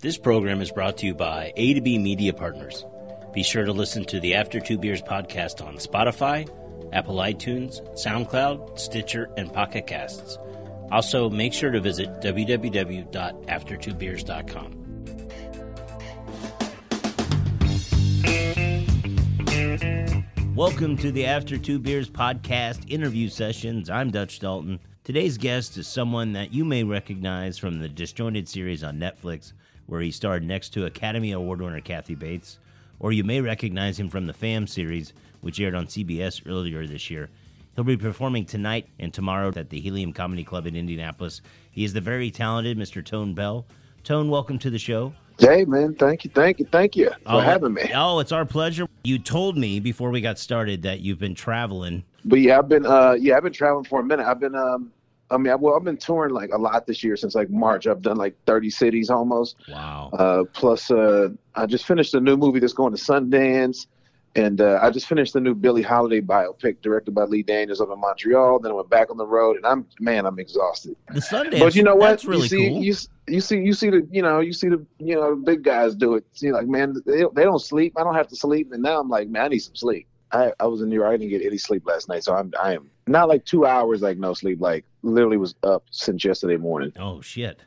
This program is brought to you by A to B Media Partners. Be sure to listen to the After Two Beers podcast on Spotify, Apple iTunes, SoundCloud, Stitcher, and Pocket Casts. Also, make sure to visit www.aftertwobeers.com. Welcome to the After Two Beers podcast interview sessions. I'm Dutch Dalton. Today's guest is someone that you may recognize from the Disjointed series on Netflix, where he starred next to Academy Award winner Kathy Bates, or you may recognize him from the Fam series, which aired on CBS earlier this year. He'll be performing tonight and tomorrow at the Helium Comedy Club in Indianapolis. He is the very talented Mr. Tone Bell. Tone, welcome to the show. Hey man, thank you, thank you, thank you for oh, having me. Oh, it's our pleasure. You told me before we got started that you've been traveling. But yeah, I've been uh yeah, I've been traveling for a minute. I've been um I mean, I, well, I've been touring like a lot this year since like March. I've done like 30 cities almost. Wow. Uh, plus, uh, I just finished a new movie that's going to Sundance. And uh, I just finished the new Billie Holiday biopic directed by Lee Daniels up in Montreal. Then I went back on the road, and I'm man, I'm exhausted. The Sundance, but you know what? That's really you see, cool. You, you see, you see the, you know, you see the, you know, big guys do it. See, like man, they, they don't sleep. I don't have to sleep, and now I'm like, man, I need some sleep. I, I was in New York. I didn't get any sleep last night, so I'm I am not like two hours like no sleep. Like literally was up since yesterday morning, oh shit.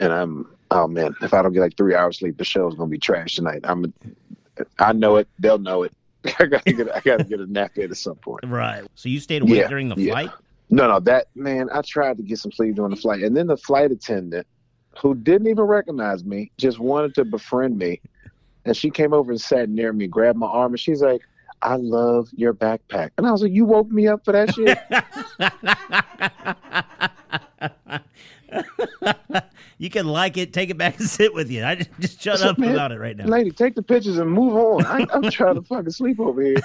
and I'm oh man, if I don't get like three hours sleep, the show's gonna be trash tonight. I'm, I know it. They'll know it. I gotta get I gotta get a nap in at some point. Right. So you stayed awake Yeah, during the yeah. flight? No, no, that man. I tried to get some sleep during the flight, and then the flight attendant, who didn't even recognize me, just wanted to befriend me, and she came over and sat near me, grabbed my arm, and she's like, "I love your backpack," and I was like, "You woke me up for that shit." you can like it, take it back and sit with you. I just, just shut said, up "Man, about it right now. Lady, take the pictures and move on. I, I'm trying to fucking sleep over here,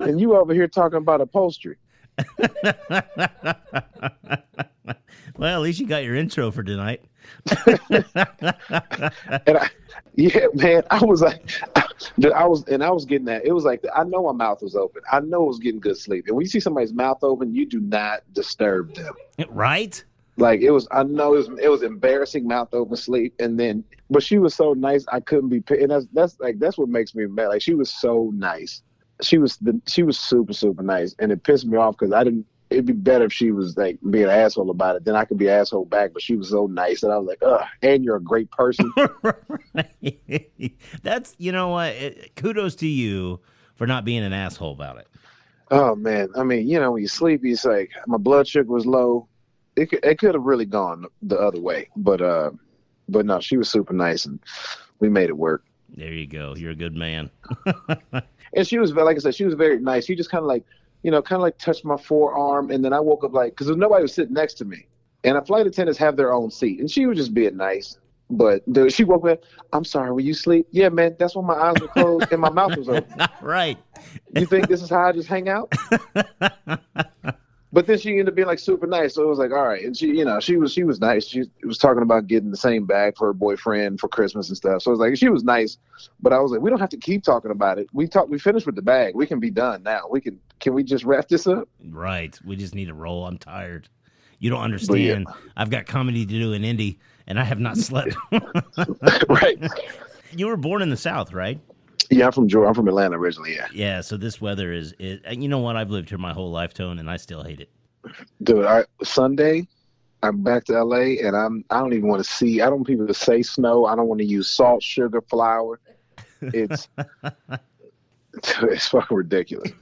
and you over here talking about upholstery. well, at least you got your intro for tonight. And I, yeah, man, I was like, I was, and I was getting that. It was like, I know my mouth was open. I know I was getting good sleep. And when you see somebody's mouth open, you do not disturb them. right? Like it was, I know it was, it was embarrassing mouth open sleep. And then, but she was so nice, I couldn't be. And that's that's like that's what makes me mad. Like she was so nice. She was the, she was super super nice, and it pissed me off because I didn't. It'd be better if she was like being an asshole about it. Then I could be an asshole back. But she was so nice, and I was like, ugh. And you're a great person. That's, you know what? It, kudos to you for not being an asshole about it. Oh man, I mean, you know, when you sleep, it's like my blood sugar was low. It could, it could have really gone the other way, but uh, but no, she was super nice, and we made it work. There you go. You're a good man. And she was like I said, she was very nice. She just kind of like, you know, kind of like touched my forearm, and then I woke up like because nobody was sitting next to me, and a flight attendants have their own seat, and she was just being nice. But dude, she woke me up. I'm sorry, will you sleep? Yeah, man, that's when my eyes were closed and my mouth was open. right. You think this is how I just hang out? But then she ended up being like super nice, so it was like, all right. And she, you know, she was she was nice. She was talking about getting the same bag for her boyfriend for Christmas and stuff. So it was like she was nice, but I was like, we don't have to keep talking about it. We talked, we finished with the bag. We can be done now. We can can we just wrap this up? Right. We just need to roll. I'm tired. You don't understand. I've got comedy to do in Indy, and I have not slept. right? you were born in the South, right? Yeah, I'm from Georgia. I'm from Atlanta originally. Yeah, Yeah. So this weather is, is and you know what? I've lived here my whole life, Tone, and I still hate it. dude. I, Sunday, I'm back to LA, and I'm I don't even want to see. I don't want people to say snow. I don't want to use salt, sugar, flour. It's it's fucking ridiculous.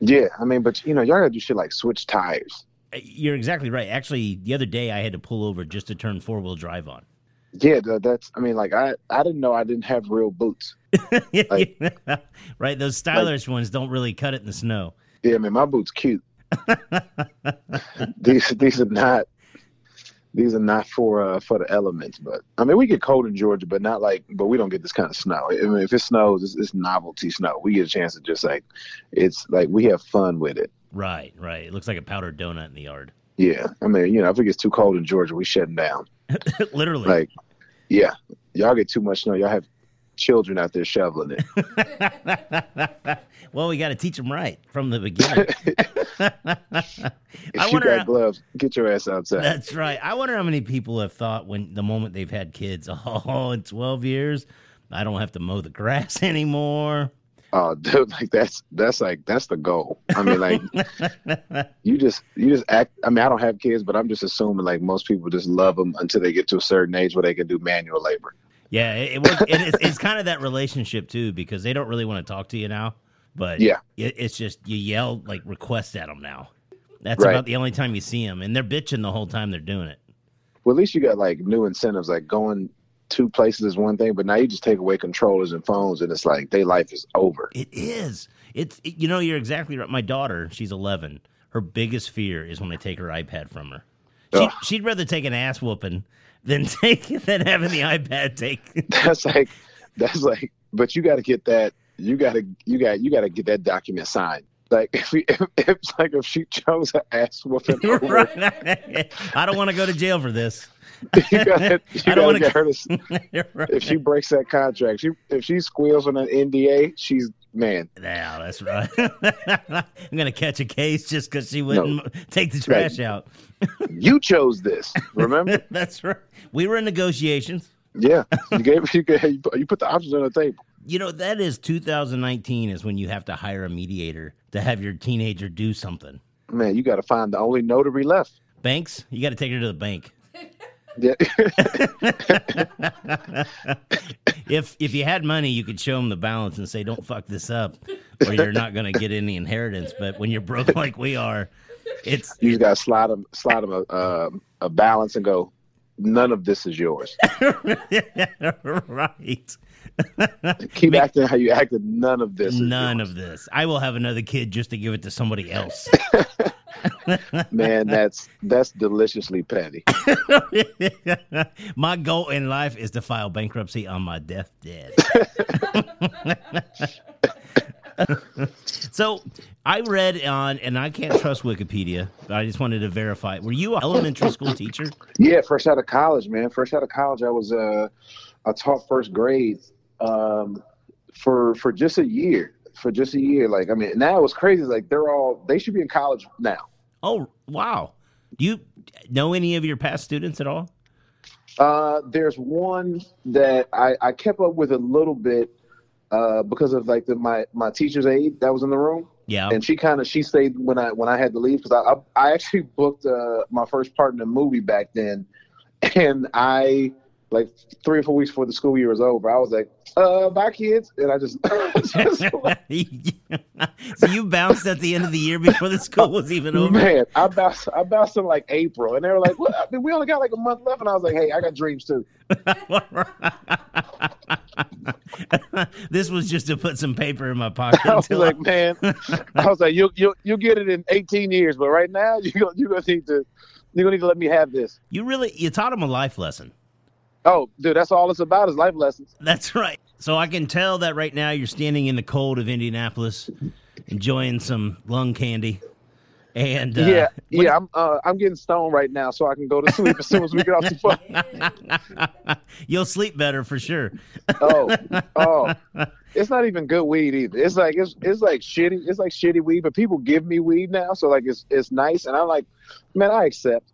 Yeah, I mean, but you know, y'all gotta do shit like switch tires. Uh, you're exactly right. Actually, the other day I had to pull over just to turn four wheel drive on. Yeah, that's. I mean, like I I didn't know I didn't have real boots. right. Those stylish ones don't really cut it in the snow. Yeah, I mean, my boots cute. these these are not. These are not for uh, for the elements, but I mean we get cold in Georgia, but not like, but we don't get this kind of snow. I mean, if it snows, it's, it's novelty snow. We get a chance to just like, it's like we have fun with it. Right, right. It looks like a powdered donut in the yard. Yeah, I mean, you know, if it gets too cold in Georgia, we shutting down. Literally. Like, yeah, y'all get too much snow. Y'all have children out there shoveling it. well, we got to teach them right from the beginning. If I you got gloves, get your ass outside. That's right. I wonder how many people have thought when the moment they've had kids, oh, in 12 years, I don't have to mow the grass anymore. Oh, dude, like that's that's like that's the goal. I mean, like you just you just act. I mean, I don't have kids, but I'm just assuming like most people just love them until they get to a certain age where they can do manual labor. Yeah, it, it, was- it- it's, it's kind of that relationship too because they don't really want to talk to you now. But Yeah. it, it's just you yell like requests at them now. That's Right. about the only time you see them, and they're bitching the whole time they're doing it. Well, at least you got like new incentives. Like going two places is one thing, but now you just take away controllers and phones, and it's like their life is over. It is. It's it- you know you're exactly right. My daughter, she's 11. Her biggest fear is when I take her iPad from her. She, she'd rather take an ass whooping than take than having the iPad take. That's like that's like. But you got to get that. You got to you got you got to get that document signed. Like if, we, if it's like if she chose an ass whooping, right. I don't want to go to jail for this. you got you I don't wanna- get her to right. if she breaks that contract, she if she squeals on an NDA, she's man. Yeah, that's right. I'm gonna catch a case just because she wouldn't take the trash out. You chose this. Remember? that's right. We were in negotiations. yeah, you gave you, gave, you put the options on the table. You know that is 2019 is when you have to hire a mediator to have your teenager do something. Man, you got to find the only notary left. Banks, you got to take her to the bank. Yeah. If if you had money, you could show them the balance and say, "Don't fuck this up, or you're not gonna get any inheritance." But when you're broke like we are, it's you just got to slide them, slide them a, uh, a balance and go. None of this is yours. right. Keep Make- acting how you acted. None of this. None yours. of this. I will have another kid just to give it to somebody else. Man, that's that's deliciously petty. my goal in life is to file bankruptcy on my deathbed. so I read on, and I can't trust Wikipedia, but I just wanted to verify. Were you an elementary school teacher? Yeah, fresh out of college, man. Fresh out of college, I was uh, I taught first grade um, for for just a year. For just a year, like I mean, now it's crazy. Like they're all they should be in college now. Oh, wow. Do you know any of your past students at all? Uh, there's one that I, I kept up with a little bit uh, because of like the, my my teacher's aide that was in the room, Yeah. and she kind of she stayed when I when I had to leave because I, I I actually booked uh, my first part in a movie back then, and I like three or four weeks before the school year was over, I was like, uh, bye kids, and I just, just so you bounced at the end of the year before the school was even over. man, I bounced I bounced in like April, and they were like, well, I mean, we only got like a month left, and I was like, hey, I got dreams too. this was just to put some paper in my pocket. I was like, man, I was like, you you you get it in 18 years, but right now you gonna you gonna need to you gonna need to let me have this. you really you taught him a life lesson. Oh, dude, that's all it's about is life lessons. That's right. So I can tell that right now you're standing in the cold of Indianapolis, enjoying some lung candy. And uh, yeah, yeah, I'm uh, I'm getting stoned right now, so I can go to sleep as soon as we get off the phone. you'll sleep better for sure. Oh, oh, it's not even good weed either. It's like it's it's like shitty. It's like shitty weed, but people give me weed now, so like it's it's nice, and I'm like, man, I accept.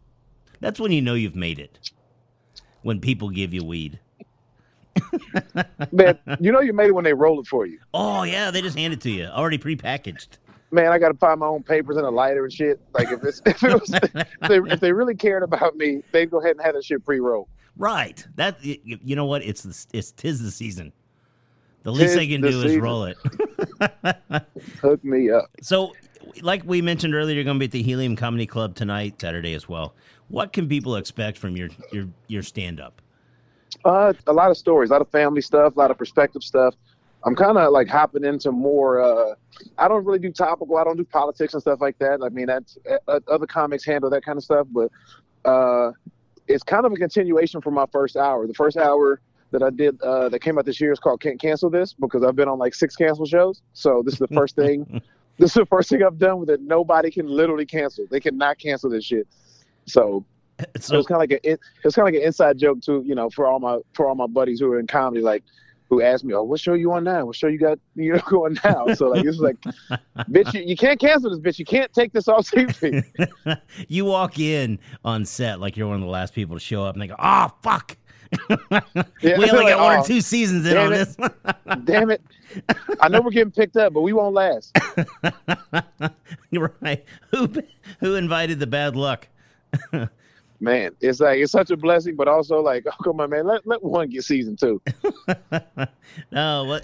That's when you know you've made it. When people give you weed. Man, you know you made it when they roll it for you. Oh yeah, they just hand it to you, already prepackaged. Man, I got to find my own papers and a lighter and shit. Like if it's if, it was, if they if they really cared about me, they'd go ahead and have that shit pre-rolled. Right. That you know what? It's the, it's tis the season. The least they can the do is roll it. Hook me up. so, like we mentioned earlier, you're going to be at the Helium Comedy Club tonight, Saturday as well. What can people expect from your your your stand up? Uh, a lot of stories, a lot of family stuff, a lot of perspective stuff. I'm kind of like hopping into more. Uh, I don't really do topical. I don't do politics and stuff like that. I mean, that's uh, other comics handle that kind of stuff, but uh, it's kind of a continuation from my first hour. The first hour that I did uh, that came out this year is called "Can't Cancel This" because I've been on like six cancel shows. So this is the first thing. This is the first thing I've done with it. Nobody can literally cancel. They cannot cancel this shit. So so So it's kind of like a it, it's kind of like an inside joke too, you know, for all my for all my buddies who are in comedy. Like, who asked me, "Oh, what show you on now? What show you got you know going now?" So like it's like, bitch, you, you can't cancel this, bitch. You can't take this off TV. you walk in on set like you're one of the last people to show up, and they go, "Oh fuck." Yeah, we only like, got one "Oh, or two seasons in damn on it." this. Damn it! I know we're getting picked up, but we won't last. Right. Who who invited the bad luck? Man, it's like it's such a blessing, but also like, oh come on, man, let let one get season two. no, well,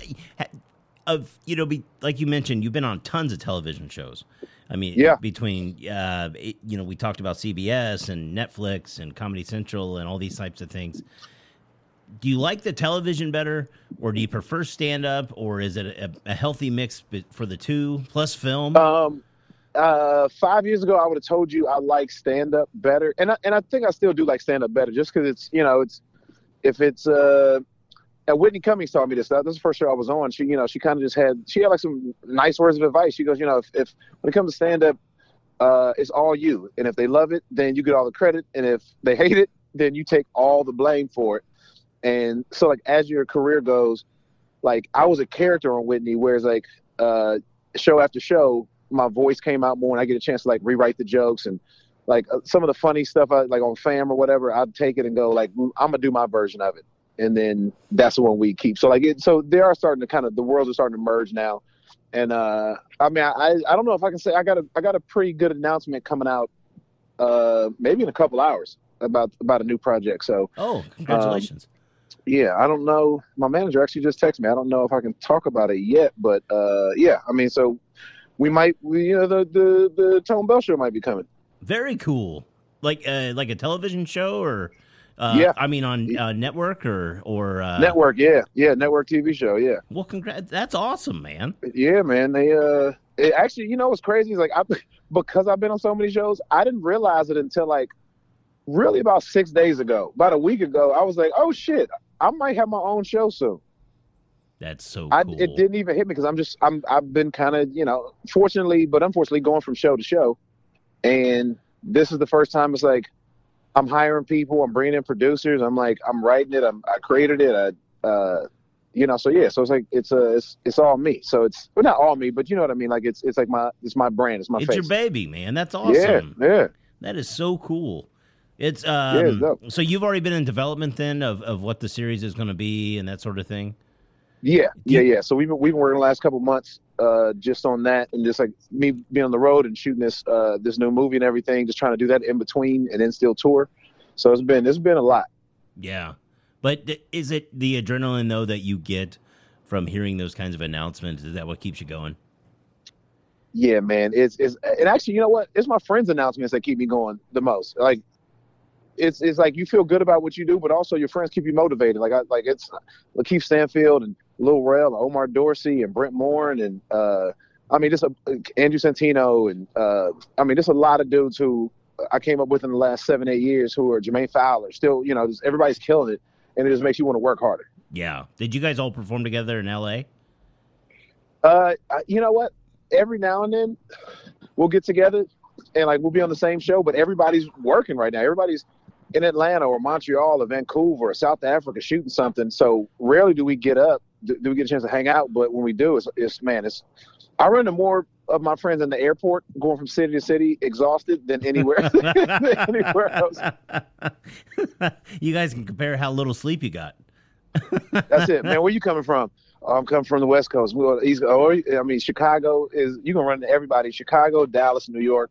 of you know, be like you mentioned, you've been on tons of television shows. I mean, Yeah. between uh, it- you know, we talked about CBS and Netflix and Comedy Central and all these types of things. Do you like the television better, or do you prefer stand up, or is it a, a healthy mix for the two plus film? Um, uh, five years ago, I would have told you I like stand up better, and I, and I think I still do like stand up better, just because it's you know it's if it's uh. And Whitney Cummings taught me this. That this is the first show I was on. She, you know, she kind of just had she had like some nice words of advice. She goes, you know, if, if when it comes to stand up, uh, it's all you. And if they love it, then you get all the credit. And if they hate it, then you take all the blame for it. And so, like, as your career goes, like, I was a character on Whitney, whereas, like, uh, show after show, my voice came out more and I get a chance to, like, rewrite the jokes. And, like, uh, some of the funny stuff, I, like, on Fam or whatever, I'd take it and go, like, "Mm, I'm to do my version of it. And then that's the one we keep. So, like, it, so they are starting to kind of, the worlds are starting to merge now. And, uh, I mean, I, I don't know if I can say I got a, I got a pretty good announcement coming out, uh, maybe in a couple hours about, about a new project. So, oh, congratulations! yeah, I don't know. My manager actually just texted me. I don't know if I can talk about it yet, but uh, yeah, I mean, so we might, we, you know, the the the Tone Bell show might be coming. Very cool. Like uh, like a television show, or uh, Yeah. I mean, on uh, network or or uh, network, yeah, yeah, network TV show, yeah, Well, congrats. That's awesome, man. yeah, man. They uh, it actually, you know, what's crazy is like I because I've been on so many shows, I didn't realize it until like really about six days ago, about a week ago. I was like, oh shit, I might have my own show soon. That's so I, it didn't even hit me because I'm just I'm I've been kind of you know fortunately but unfortunately going from show to show, and this is the first time it's like I'm hiring people, I'm bringing in producers, I'm like I'm writing it, I'm I created it, I uh you know so yeah so it's like it's uh it's it's all me so it's well not all me but you know what I mean like it's it's like my it's my brand it's my It's face your baby, man. That's awesome. yeah yeah That is so cool. It's um, dope. so you've already been in development then of, of what the series is going to be and that sort of thing. Yeah, yeah, yeah. So we've been we've been working the last couple months uh, just on that, and just like me being on the road and shooting this uh, this new movie and everything, just trying to do that in between and then still tour. So it's been it's been a lot. Yeah, but th- is it the adrenaline though that you get from hearing those kinds of announcements? Is that what keeps you going? Yeah, man. It's it's and actually, you know what? It's my friends' announcements that keep me going the most. Like it's it's like you feel good about what you do, but also your friends keep you motivated. Like I like it's Lakeith Stanfield and Lil Rel, Omar Dorsey and Brent Morin and uh I mean just a, Andrew Santino and uh I mean just a lot of dudes who I came up with in the last seven, eight years who are Jermaine Fowler, still, you know, just everybody's killing it and it just makes you want to work harder. Yeah. Did you guys all perform together in L.A.? Uh, you know what? Every now and then, we'll get together and like we'll be on the same show, but everybody's working right now. Everybody's in Atlanta or Montreal or Vancouver or South Africa shooting something. So rarely do we get up, do, do we get a chance to hang out. But when we do, it's, it's man, it's I run into more of my friends in the airport, going from city to city, exhausted than anywhere than anywhere else. you guys can compare how little sleep you got. That's it, man. Where you coming from? I'm coming from the West Coast. Well, uh, East, or I mean, Chicago is you're gonna run into everybody. Chicago, Dallas, New York,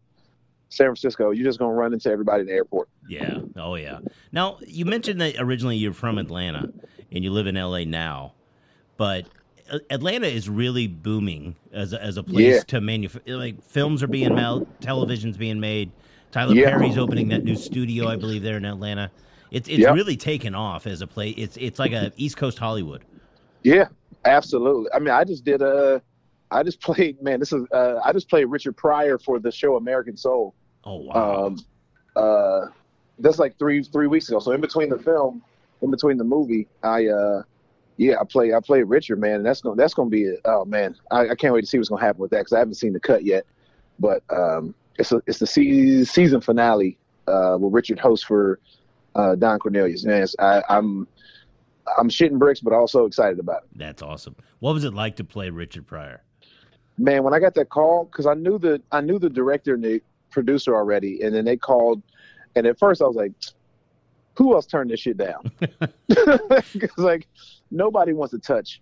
San Francisco. You're just gonna run into everybody in the airport. Yeah. Oh, yeah. Now, you mentioned that originally you're from Atlanta and you live in LA now, but uh, Atlanta is really booming as a, as a place Yeah. to manufacture. Like films are being made, television's being made. Tyler Yeah. Perry's opening that new studio, I believe, there in Atlanta. It's it's really taken off as a place. It's it's like a East Coast Hollywood. Yeah, absolutely. I mean, I just did a, I just played. Man, this is. Uh, I just played Richard Pryor for the show American Soul. Oh wow. Um, uh, that's like three three weeks ago. So in between the film, in between the movie, I uh, yeah, I play I played Richard, man, and that's gonna that's gonna be a, oh man, I, I can't wait to see what's gonna happen with that because I haven't seen the cut yet, but um, it's a, it's the se- season finale uh, where Richard hosts for uh, Don Cornelius. Man, it's, I, I'm I'm shitting bricks, but also excited about it. That's awesome. What was it like to play Richard Pryor? Man, when I got that call, because I knew the I knew the director and the producer already, and then they called, and at first I was like, "Who else turned this shit down?" Because like nobody wants to touch.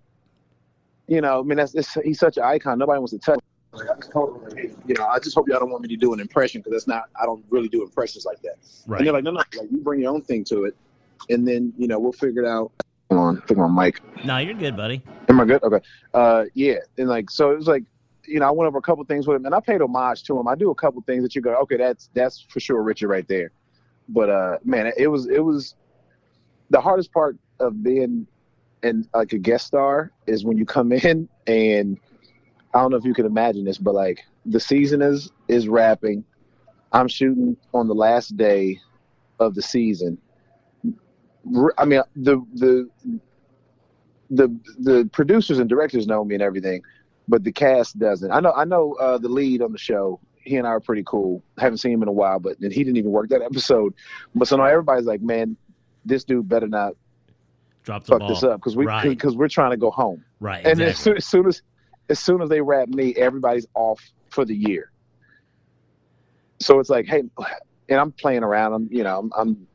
You know, I mean, that's it's, he's such an icon. Nobody wants to touch. Like, I just told them, hey, you know, I just hope y'all don't want me to do an impression because that's not. I don't really do impressions like that. Right. And they're like, no, no, like you bring your own thing to it, and then you know we'll figure it out. Hold on, pick my mic. no, you're good, buddy. Am I good? Okay. Uh, yeah, and like so, it was like, you know, I went over a couple things with him, and I paid homage to him. I do a couple things that you go, okay, that's that's for sure Richard right there. But uh, man, it was it was the hardest part of being and like a guest star is when you come in and I don't know if you can imagine this, but like the season is is wrapping. I'm shooting on the last day of the season. I mean, the the the the producers and directors know me and everything, but the cast doesn't. I know I know uh, the lead on the show. He and I are pretty cool. Haven't seen him in a while, but and he didn't even work that episode. But so now everybody's like, man, this dude better not Drop the fuck ball. this up because we Right. because we're trying to go home. Right. And as, soon, as soon as as soon as they wrap me, everybody's off for the year. So it's like, hey, and I'm playing around. I'm you know I'm, I'm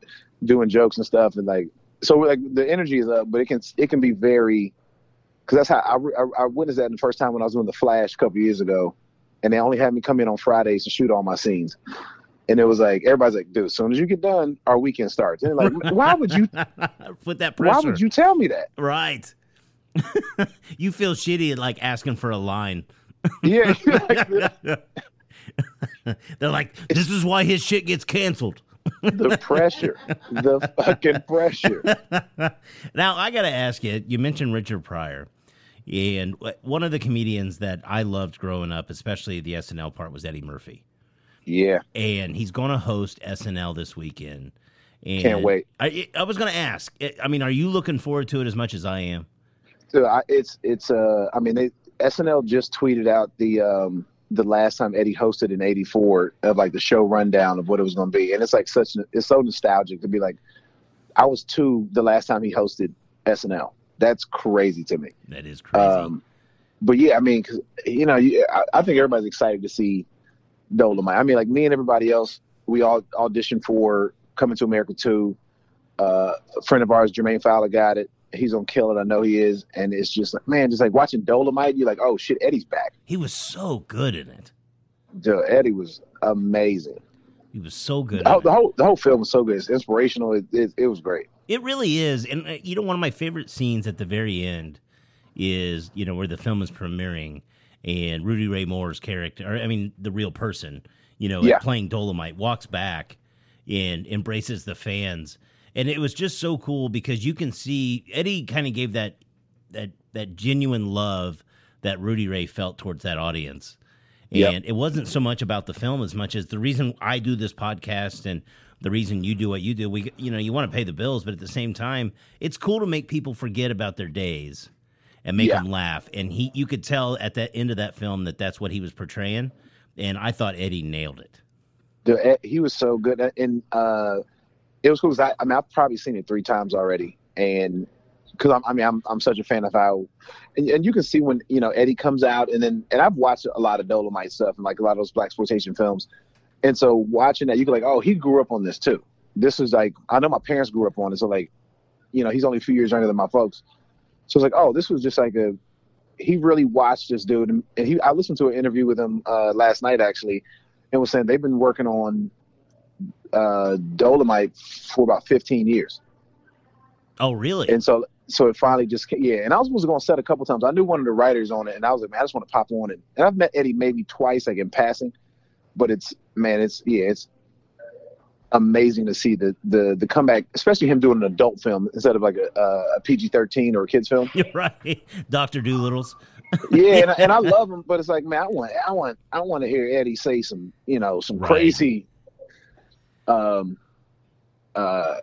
doing jokes and stuff, and like so like the energy is up, but it can it can be very because that's how I, I I witnessed that the first time when I was doing the Flash a couple years ago, and they only had me come in on Fridays to shoot all my scenes. And it was like everybody's like, dude, as soon as you get done, our weekend starts. And like, why would you? Put that pressure. Why would you tell me that? Right. you feel shitty at like asking for a line. Yeah, They're like, this is why his shit gets canceled. the pressure, the fucking pressure. now I got to ask you. You mentioned Richard Pryor, and one of the comedians that I loved growing up, especially the SNL part, was Eddie Murphy. Yeah, And he's going to host SNL this weekend. And Can't wait. I, I was going to ask. I mean, are you looking forward to it as much as I am? Dude, I, it's it's uh, I mean, they, SNL just tweeted out the um the last time Eddie hosted in '84 of like the show rundown of what it was going to be, and it's like such it's so nostalgic to be like, I was two the last time he hosted SNL. That's crazy to me. That is crazy. Um, but yeah, I mean, 'cause, you know, you, I, I think everybody's excited to see Dolomite. I mean, like me and everybody else, we all auditioned for Coming to America 2. Uh, a friend of ours, Jermaine Fowler, got it. He's gonna kill it. I know he is. And it's just like, man, just like watching Dolomite, you're like, oh shit, Eddie's back. he was so good in it. Dude, Eddie was amazing. He was so good. The whole, the whole the whole film was so good. It's inspirational. It, it, it was great. It really is. And uh, you know, one of my favorite scenes at the very end is, you know, where the film is premiering and Rudy Ray Moore's character, or I mean, the real person, you know, Yeah. playing Dolomite, walks back and embraces the fans. And it was just so cool because you can see Eddie kind of gave that that that genuine love that Rudy Ray felt towards that audience. And Yep. it wasn't so much about the film as much as the reason I do this podcast and the reason you do what you do. We, you know, you want to pay the bills, but at the same time, it's cool to make people forget about their days and make Yeah. them laugh. And he, you could tell at the end of that film that that's what he was portraying. And I thought Eddie nailed it. He was so good, and uh, it was cool. 'cause I, I mean, I've probably seen it three times already, and because I'm, I mean, I'm, I'm such a fan of how, and, and you can see when you know Eddie comes out, and then, and I've watched a lot of Dolomite stuff and like a lot of those black exploitation films, and so watching that, you can like, oh, he grew up on this too. This is like, I know my parents grew up on it, so like, you know, he's only a few years younger than my folks, so it's like, oh, this was just like a, he really watched this dude, and, he, I listened to an interview with him uh, last night actually and was saying they've been working on uh, Dolomite for about 15 years. Oh, really? And so, so it finally just, ca- yeah. And I was supposed to go on set a couple times. I knew one of the writers on it, and I was like, man, I just want to pop on it. And I've met Eddie maybe twice, like in passing, but it's, man, it's, yeah, it's amazing to see the the the comeback, especially him doing an adult film instead of like a, a PG 13 or a kids film. You're right. Dr. Dolittle's. yeah, and, I- and I love him, but it's like, man, I want, I want, I want to hear Eddie say some, you know, some Right. crazy. Um, uh,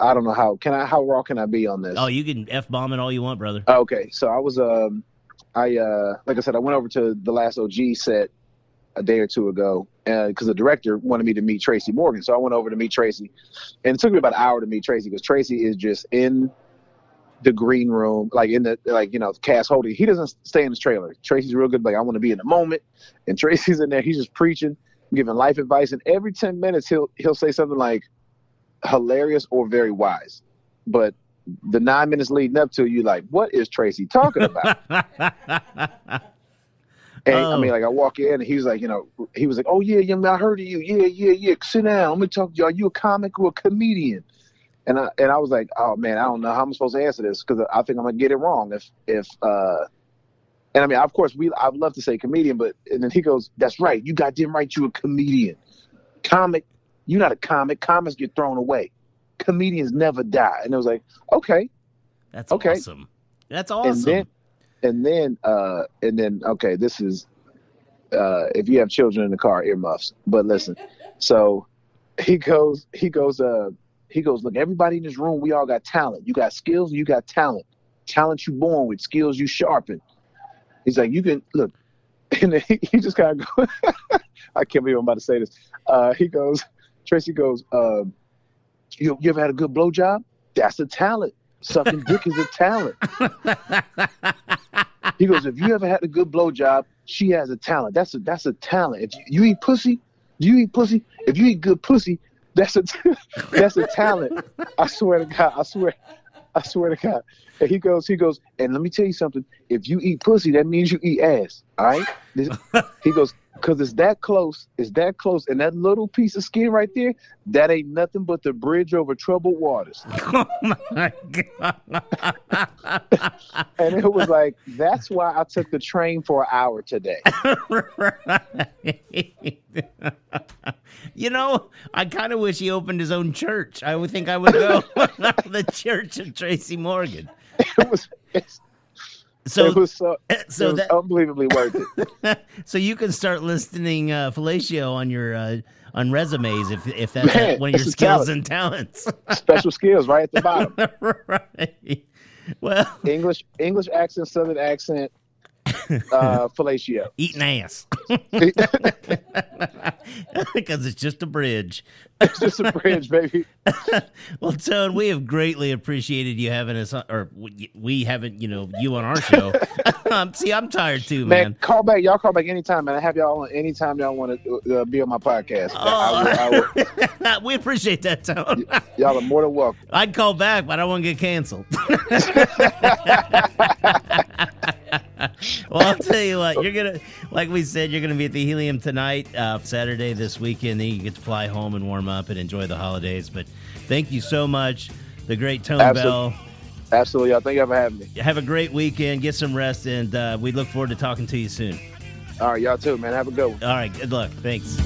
I don't know how can I how raw can I be on this? Oh, you can F bomb it all you want, brother. Okay, so I was um, I uh, like I said, I went over to the last OG set a day or two ago uh, because the director wanted me to meet Tracy Morgan, so I went over to meet Tracy, and it took me about an hour to meet Tracy because Tracy is just in the green room, like in the like you know cast holding. He doesn't stay in his trailer. Tracy's real good. Like I want to be in the moment, and Tracy's in there. He's just preaching, giving life advice, and every ten minutes he'll he'll say something like hilarious or very wise. But the nine minutes leading up to you like, what is Tracy talking about? And I Oh. mean, like I walk in, and he's like, you know, he was like, "Oh yeah, young man, I heard of you. Yeah, yeah, yeah. Sit down. Let me talk to you. Are you a comic or a comedian?" And I and I was like, "Oh man, I don't know how I'm supposed to answer this because I think I'm gonna get it wrong if if." uh And I mean, of course, we I'd love to say comedian, but and then he goes, "That's right. You got them right. You a comedian. Comic. You're not a comic. Comics get thrown away. Comedians never die." And it was like, okay. That's Okay. awesome. That's awesome. And then, and then, uh, and then, okay, this is, uh, if you have children in the car, earmuffs. But listen, so he goes, he goes, uh, he goes, look, everybody in this room, we all got talent. You got skills, you got talent. Talent you born with, skills you sharpen. He's like, you can look, and then he, he just kind of go. I can't believe I'm about to say this. Uh, he goes, Tracy goes, uh, you, you ever had a good blowjob? That's a talent. Sucking dick is a talent. He goes, if you ever had a good blowjob, she has a talent. That's a that's a talent. If you, you eat pussy, do you eat pussy? If you eat good pussy, that's a that's a talent. I swear to God, I swear, I swear to God. And he goes, he goes, and let me tell you something. If you eat pussy, that means you eat ass. All right. This, he goes, because it's that close, it's that close, and that little piece of skin right there, that ain't nothing but the bridge over troubled waters. oh my god. And it was like, that's why I took the train for an hour today. you know, I kind of wish he opened his own church. I would think I would go the Church of Tracy Morgan. It was, So, it was so, so it was that unbelievably worth it. so you can start listing uh, fellatio on your uh, on resumes if if that's Man, one of your skills talent. and talents. Special skills right at the bottom. right. Well, English, English accent, Southern accent, uh, fellatio. eating ass because it's just a bridge. It's just a bridge, baby. Well, Tone, we have greatly appreciated you having us, on, or we- haven't, you know, you on our show. um, see, I'm tired too, Man, man. call back. Y'all call back anytime, man. I have y'all on anytime y'all want to uh, be on my podcast. I will- I will- Oh, we appreciate that, Tone. y'all are more than welcome. I'd call back, but I don't want to get canceled. well, I'll tell you what, you're gonna, like we said, you're gonna be at the Helium tonight, uh, Saturday this weekend. Then you get to fly home and warm up and enjoy the holidays. But thank you so much, the great Tone Absolutely. Bell. Absolutely, y'all. Thank you for having me. Have a great weekend. Get some rest, and uh, we look forward to talking to you soon. All right, y'all too, man. Have a good one. All right, good luck. Thanks.